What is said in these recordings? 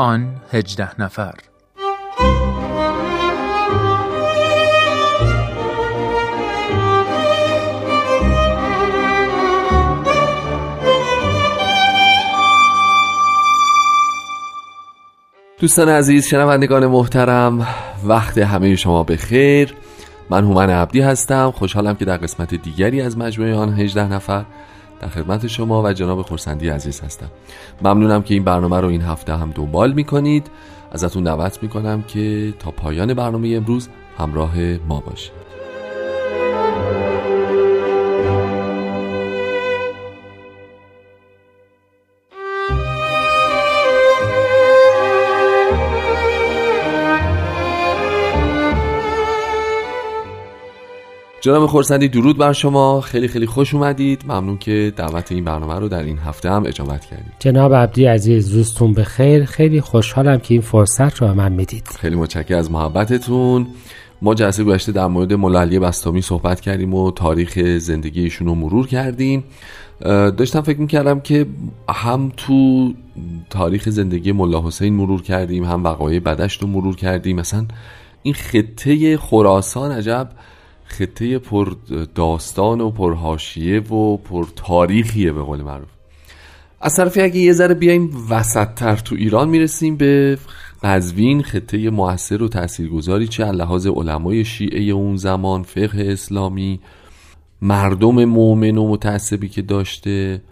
آن هجده نفر. دوستان عزیز شنوندگان محترم وقت همه شما به خیر من هومن عبدی هستم. خوشحالم که در قسمت دیگری از مجموعه آن 18 نفر در خدمت شما و جناب خورسندی عزیز هستم. ممنونم که این برنامه رو این هفته هم دنبال می‌کنید. ازتون دعوت می‌کنم که تا پایان برنامه امروز همراه ما باشید. جناب خورسندی درود بر شما. خیلی خیلی خوش اومدید. ممنون که دعوت این برنامه رو در این هفته هم اجابت کردید. جناب عبدی عزیز روزتون بخیر. خیلی خوشحالم که این فرصت رو من می‌دید. خیلی متشکرم از محبتتون. ما جلسه گذشته در مورد ملالی بستامی صحبت کردیم و تاریخ زندگی ایشون رو مرور کردیم. داشتم فکر می‌کردم که هم تو تاریخ زندگی ملا حسین مرور کردیم هم وقایع بدشت رو مرور کردیم. مثلا این خطه خراسان عجب خطه پر داستان و پر حاشیه و پر تاریخیه به قول معروف. از طرفی اگه یه ذره بیایم وسطتر تو ایران می‌رسیم به قزوین خطه موثر و تاثیرگذاری چه لحاظ علمای شیعه اون زمان فقه اسلامی مردم مؤمن و متعصبی که داشته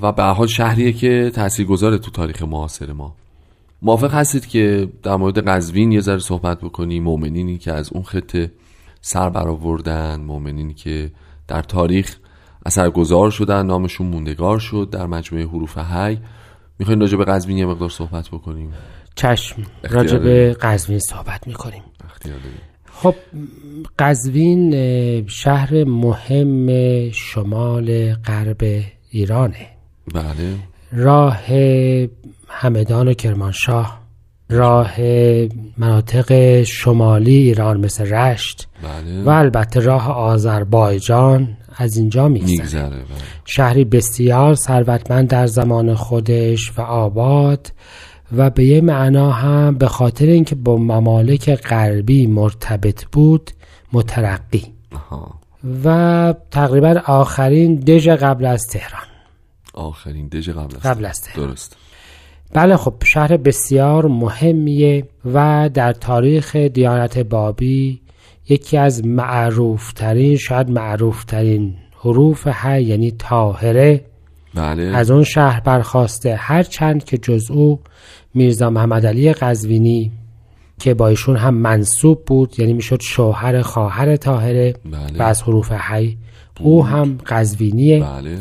و به حال شهریه که تاثیرگذاره تو تاریخ معاصر ما. موافق هستید که در مورد قزوین یه ذره صحبت بکنیم مؤمنینی که از اون خطه سر برآوردن مؤمنینی که در تاریخ اثرگذار شدن نامشون موندگار شد در مجموعه حروف حی می‌خوایم راجع به قزوین یه مقدار صحبت بکنیم؟ چشم راجع به قزوین صحبت می‌کنیم. خب قزوین شهر مهم شمال غرب ایرانه. بله. راه همدان و کرمانشاه راه مناطق شمالی ایران مثل رشت بله. و البته راه آذربایجان از اینجا میگذره. بله. شهری بسیار ثروتمند در زمان خودش و آباد و به یه معنا هم به خاطر اینکه با ممالک غربی مرتبط بود مترقی. و تقریبا آخرین دژ قبل از تهران. آخرین دژ قبل از قبل از تهران. درست. بله خب شهر بسیار مهمیه و در تاریخ دیانت بابی یکی از معروفترین شاید معروفترین حروف ه یعنی تاهره بله. از اون شهر برخواسته هرچند که جز او میرزا محمد علی قزوینی که با ایشون هم منصوب بود یعنی می‌شد شوهر خواهر تاهره بله. و از حروف حی او هم قزوینیه بله.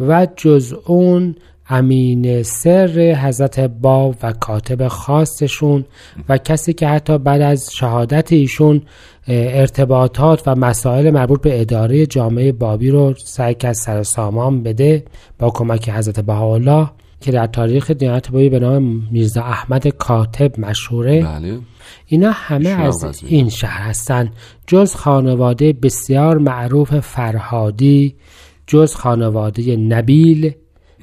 و جز اون امین سر حضرت باب و کاتب خاصشون و کسی که حتی بعد از شهادت ایشون ارتباطات و مسائل مربوط به اداره جامعه بابی رو سعی کرد سر سامان بده با کمک حضرت بهاءالله که در تاریخ دیانت بابی به نام میرزا احمد کاتب مشهوره. بله. اینا همه از این شهر هستن. جز خانواده بسیار معروف فرهادی جز خانواده نبیل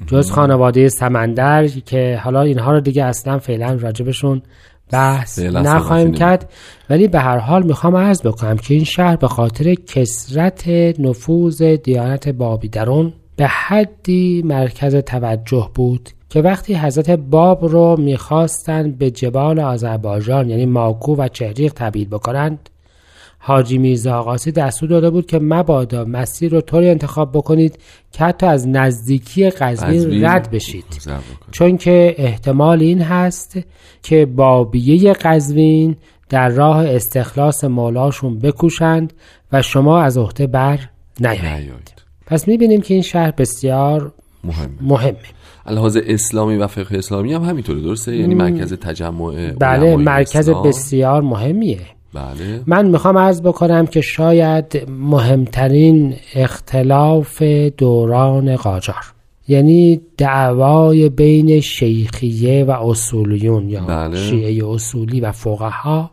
جز خانواده سمندر که حالا اینها رو دیگه اصلا فعلا راجبشون بحث نخواهیم کرد. ولی به هر حال می‌خوام عرض بکنم که این شهر به خاطر کسرت نفوذ دیانت بابی درون به حدی مرکز توجه بود که وقتی حضرت باب رو می‌خواستند به جبال آذربایجان یعنی ماکو و چهریق تبدیل بکنند حاجی میرزا آقاسی دستور داده بود که مبادا مسیر رو طوری انتخاب بکنید که حتی از نزدیکی قزوین رد بشید. چون که احتمال این هست که بابیه قزوین در راه استخلاص مولاشون بکوشند و شما از عهده بر نیایید. پس می‌بینیم که این شهر بسیار مهمه, مهمه. اسلامی و فقه اسلامی هم همینطوره درسته؟ یعنی مرکز تجمع بله مرکز اسلام. بسیار مهمیه. بله. من می‌خوام عرض بکنم که شاید مهمترین اختلاف دوران قاجار یعنی دعوای بین شیخیه و اصولیون یا بله. شیعه اصولی و فقها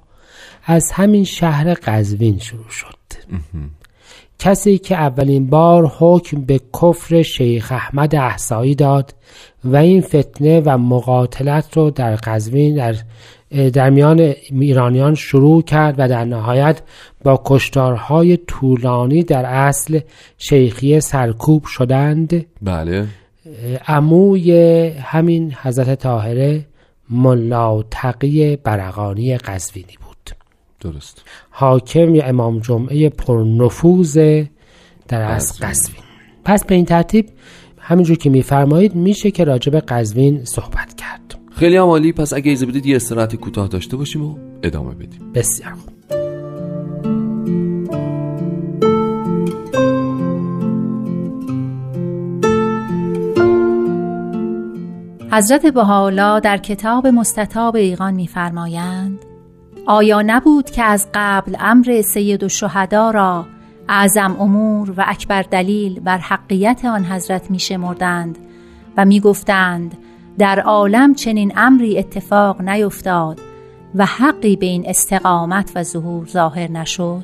از همین شهر قزوین شروع شد کسی که اولین بار حکم به کفر شیخ احمد احسایی داد و این فتنه و مقاتلت رو در قزوین در در میان ایرانیان شروع کرد و در نهایت با کشتارهای طولانی در اصل شیخی سرکوب شدند. بله. عموی همین حضرت طاهره ملا تقی برقانی قزوینی بود. درست. حاکم یا امام جمعه پرنفوذ در از قزوین. پس به این ترتیب همینجور که میفرمایید میشه که راجب قزوین صحبت کرد. خیلی عمالی پس اگه ایزه بدید یه استراحت کوتاه داشته باشیم و ادامه بدیم. بسیار خوب. حضرت بهاءالله در کتاب مستطاب ایقان میفرمایند آیا نبود که از قبل امر سید و شهدا را اعظم امور و اکبر دلیل بر حقیت آن حضرت می شمردند و می گفتند در عالم چنین امری اتفاق نیفتاد و حقی به این استقامت و ظهور ظاهر نشد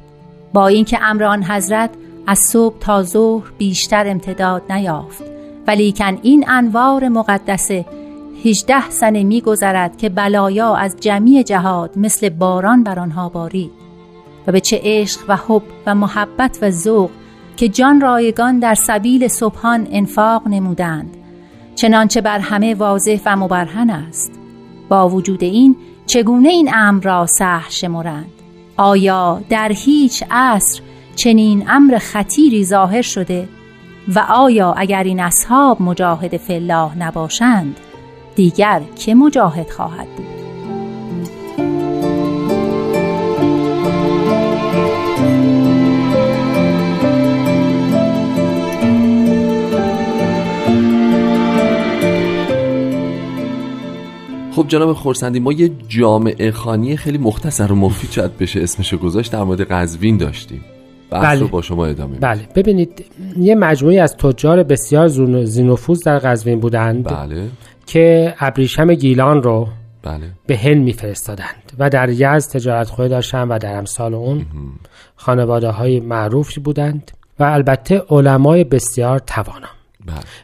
با اینکه امر آن حضرت از صبح تا ظهر بیشتر امتداد نیافت ولیکن این انوار مقدسه هجده سنه میگذرد که بلایا از جمعی جهاد مثل باران بر آنها بارید و به چه عشق و حب و محبت و ذوق که جان رایگان در سبیل صبحان انفاق نمودند. چنانچه بر همه واضح و مبرهن است. با وجود این چگونه این امر را سهل شمرند؟ آیا در هیچ عصر چنین امر خطیری ظاهر شده؟ و آیا اگر این اصحاب مجاهد فلاح نباشند دیگر که مجاهد خواهد بود؟ خب جناب خورسندی ما یه جامعه خانی خیلی مختصر و مفید شاید بشه اسمشو گذاشت در مورد قزوین داشتیم. بحث بله. با شما ادامه بله. ببینید یه مجموعی از تجار بسیار زینوفوز در قزوین بودند بله. که ابریشم گیلان رو بله. به هند میفرستادند و در یزد تجارت خواه داشتن و در امثال اون خانواده های معروفی بودند و البته علمای بسیار توانا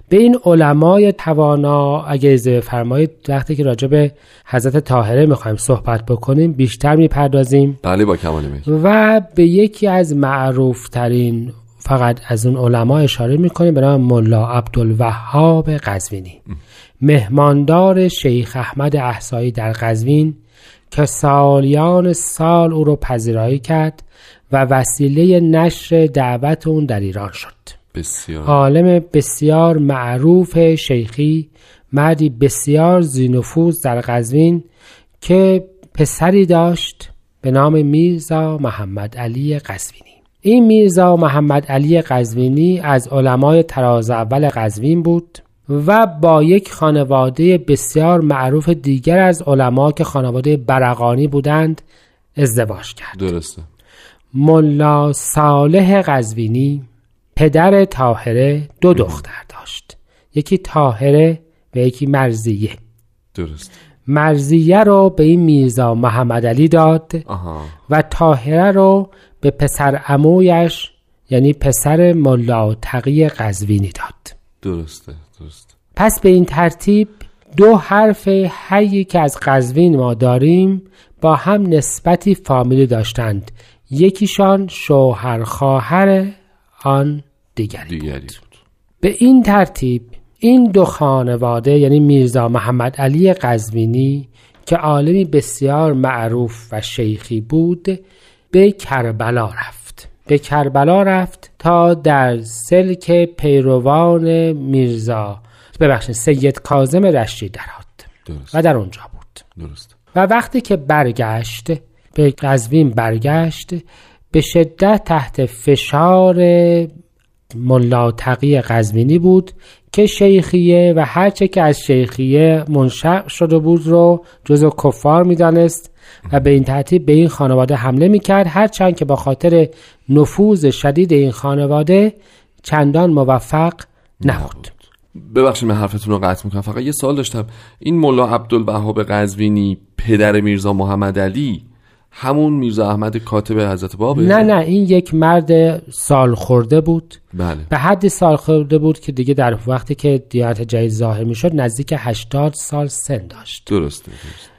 به این علمای توانا اگه از فرمایید وقتی که راجع به حضرت طاهره می‌خوایم صحبت بکنیم بیشتر می‌پردازیم. بله با کمال و به یکی از معروف ترین فقط از اون علما اشاره می‌کنیم به نام ملا عبدالوهاب قزوینی مهماندار شیخ احمد احسایی در قزوین که سالیان سال او را پذیرایی کرد و وسیله نشر دعوت اون در ایران شد. بسیار. عالم بسیار معروف شیخی مردی بسیار زینفوز در قزوین که پسری داشت به نام میرزا محمد علی قزوینی. این میرزا محمد علی قزوینی از علمای تراز اول قزوین بود و با یک خانواده بسیار معروف دیگر از علما که خانواده برقانی بودند ازدواج کرد. درسته. ملا صالح قزوینی پدر تاهره دو دختر داشت. یکی تاهره و یکی مرزیه درست. مرزیه رو به این میرزا محمد علی داد و تاهره رو به پسر امویش یعنی پسر ملا تقی قزوینی داد. درسته درست پس به این ترتیب دو حرف حی که از قزوین ما داریم با هم نسبتی فامیلی داشتند. یکیشان شوهر خواهر آن دیگری, دیگری بود. به این ترتیب این دو خانواده یعنی میرزا محمد علی قزوینی که عالمی بسیار معروف و شیخی بود به کربلا رفت. به کربلا رفت تا در سلک پیروان میرزا. ببخشید سید کازم رشتی دراد و در اونجا بود. درست. و وقتی که برگشت به قزوین برگشت به شدت تحت فشار ملا تقی قزوینی بود که شیخیه و هرچه که از شیخیه منشق شده بود رو جزو کفار می‌دانست و به این ترتیب به این خانواده حمله می‌کرد هرچند که با خاطر نفوذ شدید این خانواده چندان موفق نبود. ببخشید من حرفتون رو قطع می‌کنم فقط یه سال داشتم. این ملا عبدالوهاب قزوینی پدر میرزا محمد علی همون میرزا احمد کاتب حضرت بابه نه نه این یک مرد سال خورده بود بله به حد سال خورده بود که دیگه در وقتی که دیانت جدید ظاهر می‌شد نزدیک 80 سال سن داشت درسته, درسته.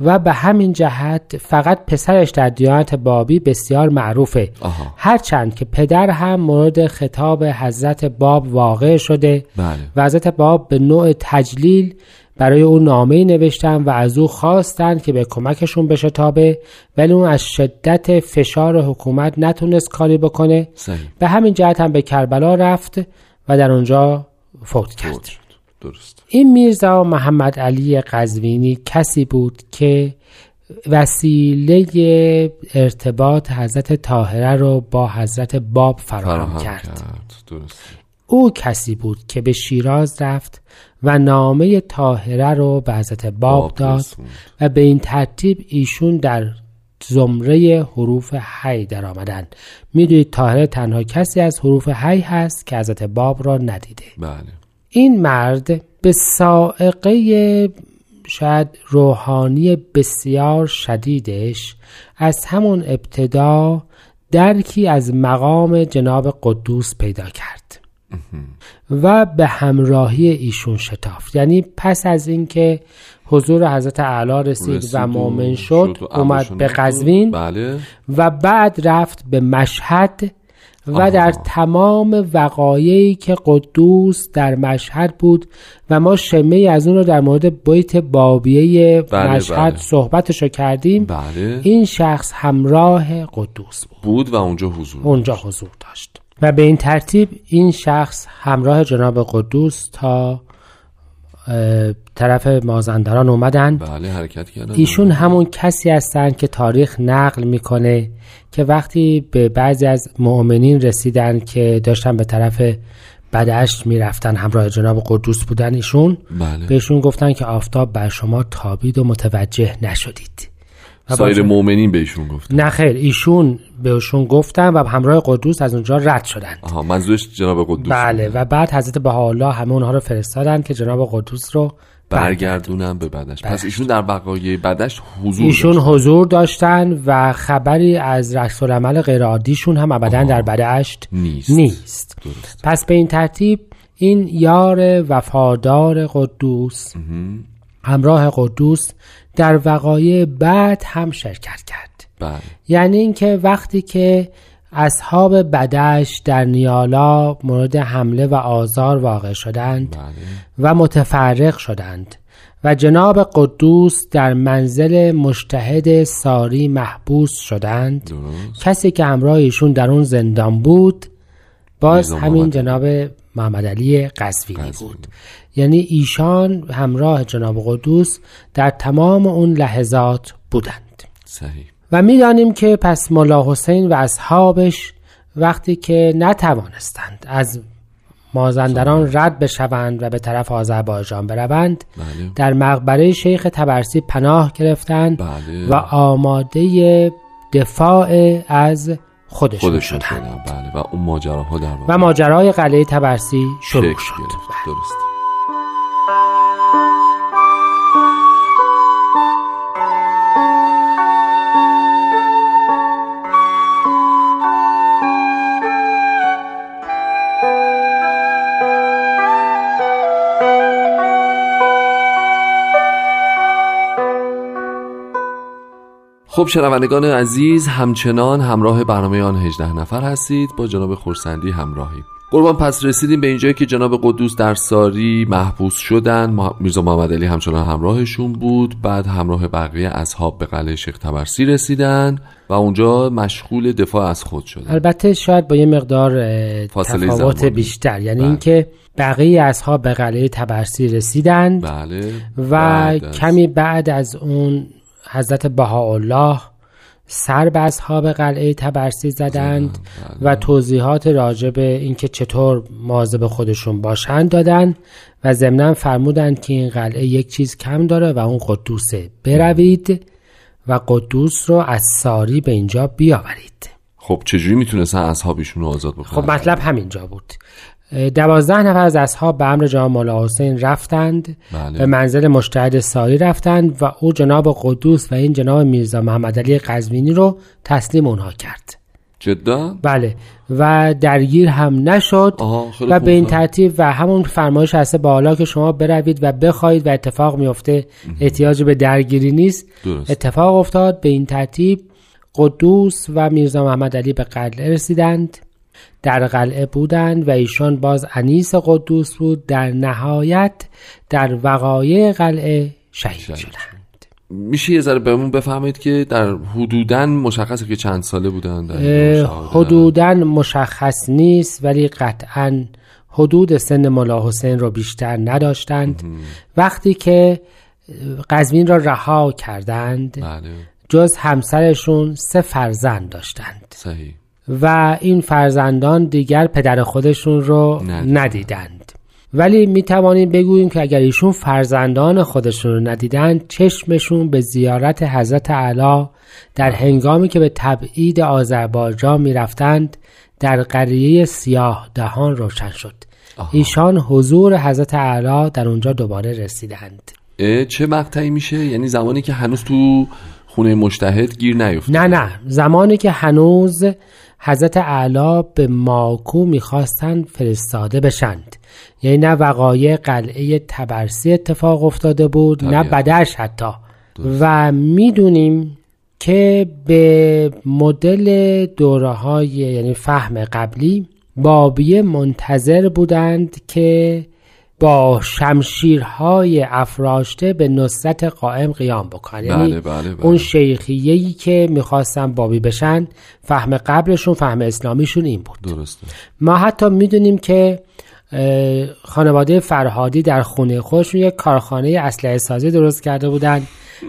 و به همین جهت فقط پسرش در دیانت بابی بسیار معروفه آها. هرچند که پدر هم مورد خطاب حضرت باب واقع شده بله. و حضرت باب به نوع تجلیل برای او نامه نوشتن و از او خواستن که به کمکشون بشه تابه ولی اون از شدت فشار حکومت نتونست کاری بکنه صحیح. به همین جهت هم به کربلا رفت و در اونجا فوت کرد درست. این میرزا محمد علی قزوینی کسی بود که وسیله ارتباط حضرت طاهره رو با حضرت باب فراهم کرد. کرد. درست. او کسی بود که به شیراز رفت و نامه طاهره رو به حضرت باب, داد. و به این ترتیب ایشون در زمره حروف حی در آمدن می‌دونید طاهره تنها کسی از حروف حی هست که حضرت باب را ندیده. بله. این مرد به سائقه شاید روحانی بسیار شدیدش از همون ابتدا درکی از مقام جناب قدوس پیدا کرد. و به همراهی ایشون شتافت. یعنی پس از اینکه حضور حضرت اعلی رسید, رسید و مؤمن شد شد اومد به. قزوین بله. و بعد رفت به مشهد و آها. در تمام وقایعی که قدوس در مشهد بود و ما شمه از اون رو در مورد بیت بابیه بله، مشهد بله. صحبتشو کردیم. بله. این شخص همراه قدوس بود. بود و اونجا حضور اونجا حضور داشت. و به این ترتیب این شخص همراه جناب قدوس تا طرف مازندران اومدن. بله حرکت کردن. ایشون همون کسی هستند که تاریخ نقل می‌کنه که وقتی به بعضی از مؤمنین رسیدن که داشتن به طرف بدشت می‌رفتن همراه جناب قدوس بودن ایشون بله. بهشون گفتن که آفتاب بر شما تابید و متوجه نشدید. سایر مؤمنین بهشون گفت نه خیر ایشون بهشون گفتن و همراه قدوس از اونجا رد شدند آها منظورش جناب قدوس بله. و بعد حضرت بهاءالله همه اونها رو فرستادن که جناب قدوس رو برگردونم به بدش پس ایشون در وقایع بدش حضور ایشون داشت. حضور داشتن و خبری از رسول العمل غیر عادیشون هم ابدا آها. در بدشت نیست نیست درست پس به این ترتیب این یار وفادار قدوس. همراه قدوس در وقایع بعد هم شرکت کرد. بله. یعنی اینکه وقتی که اصحاب بدش در نیالا مورد حمله و آزار واقع شدند بله. و متفرق شدند و جناب قدوس در منزل مشتهد ساری محبوس شدند درست. کسی که همراه ایشون در اون زندان بود باز همین جناب محمد علی قزوینی. بود. یعنی ایشان همراه جناب قدوس در تمام اون لحظات بودند. صحیح. و می‌دانیم که پس ملا حسین و اصحابش وقتی که نتوانستند از مازندران رد بشوند و به طرف آذربایجان بروند بله. در مقبره شیخ تبرسی پناه گرفتند بله. و آماده دفاع از خودشون, خودشون شدند شدن بله و اون ماجراها در و ماجرای قلعه تبرسی شروع شد. بله. درست خب شنوندگان عزیز همچنان همراه برنامه آن 18 نفر هستید. با جناب خورسندی همراهی قربان پس رسیدیم به اینجایی که جناب قدوس در ساری محبوس شدن. میرزا محمد علی همچنان همراهشون بود. بعد همراه بقیه اصحاب به قلعه شیخ تبرسی رسیدن و اونجا مشغول دفاع از خود شدن. البته شاید با یه مقدار تفاوت زمانی. بیشتر. یعنی بله. اینکه بقیه اصحاب به قلعه تبرسی رسیدند بله. و بعد از- کمی بعد از اون حضرت بهاءالله سر به اصحاب قلعه تبرسی زدند بله. و توضیحات راجع به اینکه چطور مواظب خودشون باشند دادن و ضمنا فرمودند که این قلعه یک چیز کم داره و اون قدوسه. بروید و قدوس رو از ساری به اینجا بیاورید. خب چجوری می‌تونستن اصحابشون رو آزاد بکنن؟ خب مطلب همینجا بود. دوازده نفر از اصحاب به امر جناب مولا حسین رفتند. بله. به منزل مشتهد ساری رفتند و او جناب قدوس و این جناب میرزا محمد علی قزوینی رو تسلیم اونها کرد. جدا؟ بله. و درگیر هم نشد و. به این ترتیب و همون فرمایش هسته با حالا که شما بروید و بخواهید و اتفاق میفته احتیاج به درگیری نیست. درست. اتفاق افتاد. به این ترتیب قدوس و میرزا محمد علی به قلعه رسیدند. در قلعه بودند و ایشان باز انیس قدوس بود در نهایت در وقایع قلعه شهید شهید شدند. میشه یه ذره بهمون بفهمید که در حدودا مشخصه که چند ساله بودن در؟ حدودا مشخص نیست ولی قطعا حدود سن ملا حسین رو بیشتر نداشتند. وقتی که قزوین را رها کردند بله. جز همسرشون سه فرزند داشتند. صحیح. و این فرزندان دیگر پدر خودشون رو ندیدند. ولی می توانیم بگوییم که اگر ایشون فرزندان خودشون رو ندیدند چشمشون به زیارت حضرت اعلی در هنگامی که به تبعید آذربایجان می رفتند در قریه سیاه دهان روشن شد. ایشان حضور حضرت اعلی در اونجا دوباره رسیدند. چه مقطعی میشه؟ یعنی زمانی که هنوز تو خونه مشتهد گیر نیفته نه نه. زمانی که هنوز حضرت اعلی به ماکو می‌خواستند فرستاده بشند. یعنی نه وقایع قلعه تبرسی اتفاق افتاده بود نه طبیعت. بدش حتی. و می‌دونیم که به مدل دوره های یعنی فهم قبلی بابیه منتظر بودند که با شمشیرهای افراشته به نصرت قائم قیام بکنند یعنی بله بله بله. اون شیخیه‌ای که می‌خواستن بابی بشن فهم قبلشون فهم اسلامیشون این بود. درسته. ما حتی می‌دونیم که خانواده فرهادی در خونه خودشون یک کارخانه اسلحه سازی درست کرده بودند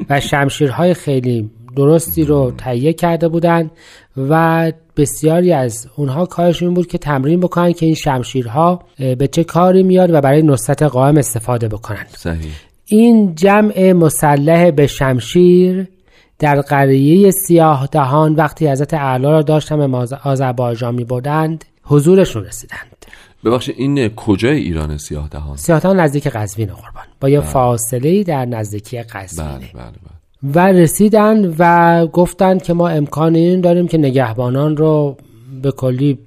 و شمشیرهای خیلی درستی رو تهیه کرده بودند و بسیاری از اونها کارشون این بود که تمرین بکنن که این شمشیرها به چه کاری میاد و برای نصرت قائم استفاده بکنن. صحیح. این جمع مسلح به شمشیر در قریه سیاه دهان وقتی حضرت اعلی را داشتن به آذربایجان می بردند حضورشون رسیدند. ببخشید این کجای ایران سیاه دهان؟ سیاه دهان نزدیک قزوین قربان با یه فاصله در نزدیکی بله قزوینه بله بله. و رسیدند و گفتند که ما امکان این داریم که نگهبانان رو به کلی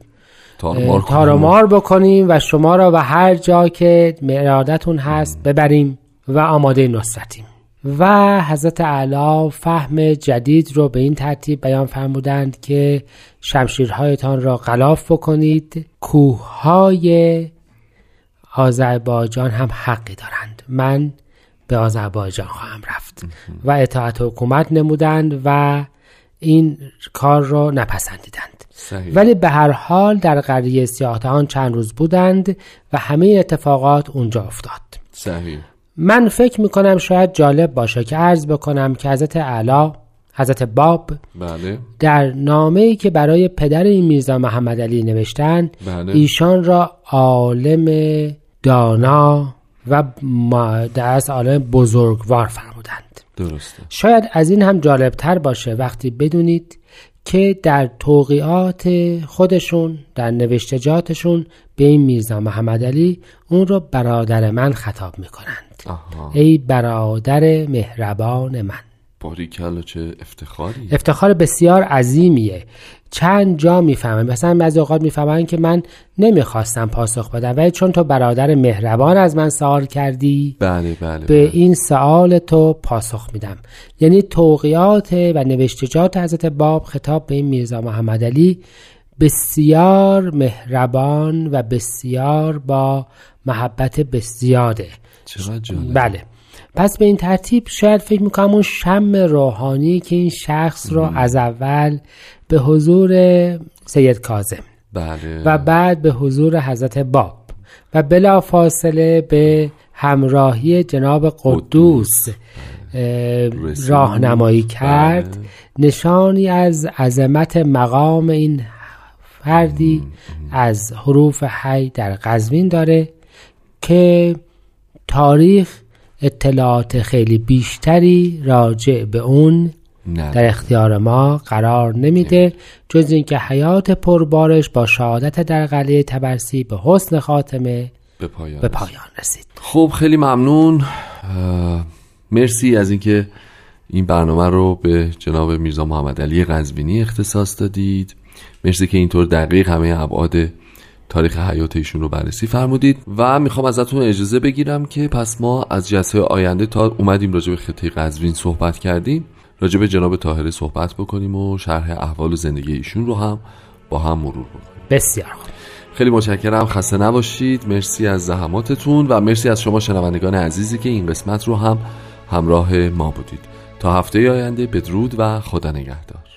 تارمار تارمار بکنیم و شما را به هر جا که ارادتون هست ببریم و آماده نصرتیم. و حضرت اعلی فهم جدید رو به این ترتیب بیان فرمودند که شمشیرهایتان را غلاف بکنید. کوههای آذربایجان هم حقی دارند. من به آذربایجان خواهم رفت و اطاعت حکومت نمودند و این کار را نپسندیدند. صحیح. ولی به هر حال در قریه سیاهتهان چند روز بودند و همه اتفاقات اونجا افتاد. صحیح. من فکر می‌کنم شاید جالب باشه که عرض بکنم که حضرت اعلی حضرت باب بله. در نامه ای که برای پدر این میرزا محمد علی نوشتن بله. ایشان را عالم دانا و در از عالم بزرگوار فرمودند. درسته. شاید از این هم جالبتر باشه وقتی بدونید که در توقیات خودشون در نوشتجاتشون به این میرزا محمد علی اون رو برادر من خطاب می‌کنند. آها. ای برادر مهربان من. باریکلا چه افتخاری افتخار بسیار عظیمیه. چند جا می‌فهمن مثلا بعضی اوقات می‌فهمن که من نمی‌خواستم پاسخ بدم ولی چون تو برادر مهربان از من سوال کردی بله بله به این سوال تو پاسخ میدم. یعنی توقیات و نوشتجات حضرت باب خطاب به این میرزا محمد علی بسیار مهربان و بسیار با محبت بسیاره چقدر جالب. بله. پس به این ترتیب شاید فکر می‌کنم اون شم روحانی که این شخص رو از اول به حضور سید کاظم بله. و بعد به حضور حضرت باب و بلا فاصله به همراهی جناب قدوس. راهنمایی کرد. بله. نشانی از عظمت مقام این فردی از حروف حی در قزوین داره که تاریخ اطلاعات خیلی بیشتری راجع به اون در اختیار ما قرار نمیده. جز اینکه حیات پربارش با شهادت در قلعه تبرسی به حسن خاتمه به پایان, به پایان رسید. خب خیلی ممنون. مرسی از اینکه این برنامه رو به جناب میرزا محمد علی قزوینی اختصاص دادید. مرسی که اینطور دقیق همه ابعاد تاریخ حیات ایشون رو بررسی فرمودید و می‌خوام ازتون اجازه بگیرم که پس ما از جلسه آینده تا اومدیم راجع به خطه قزوین صحبت کردیم راجع به جناب طاهره صحبت بکنیم و شرح احوال و زندگی ایشون رو هم با هم مرور بکنیم. بسیار خیلی متشکرم خسته نباشید. مرسی از زحماتتون و مرسی از شما شنوندگان عزیزی که این قسمت رو هم همراه ما بودید. تا هفته آینده بدرود و خدا نگهدار.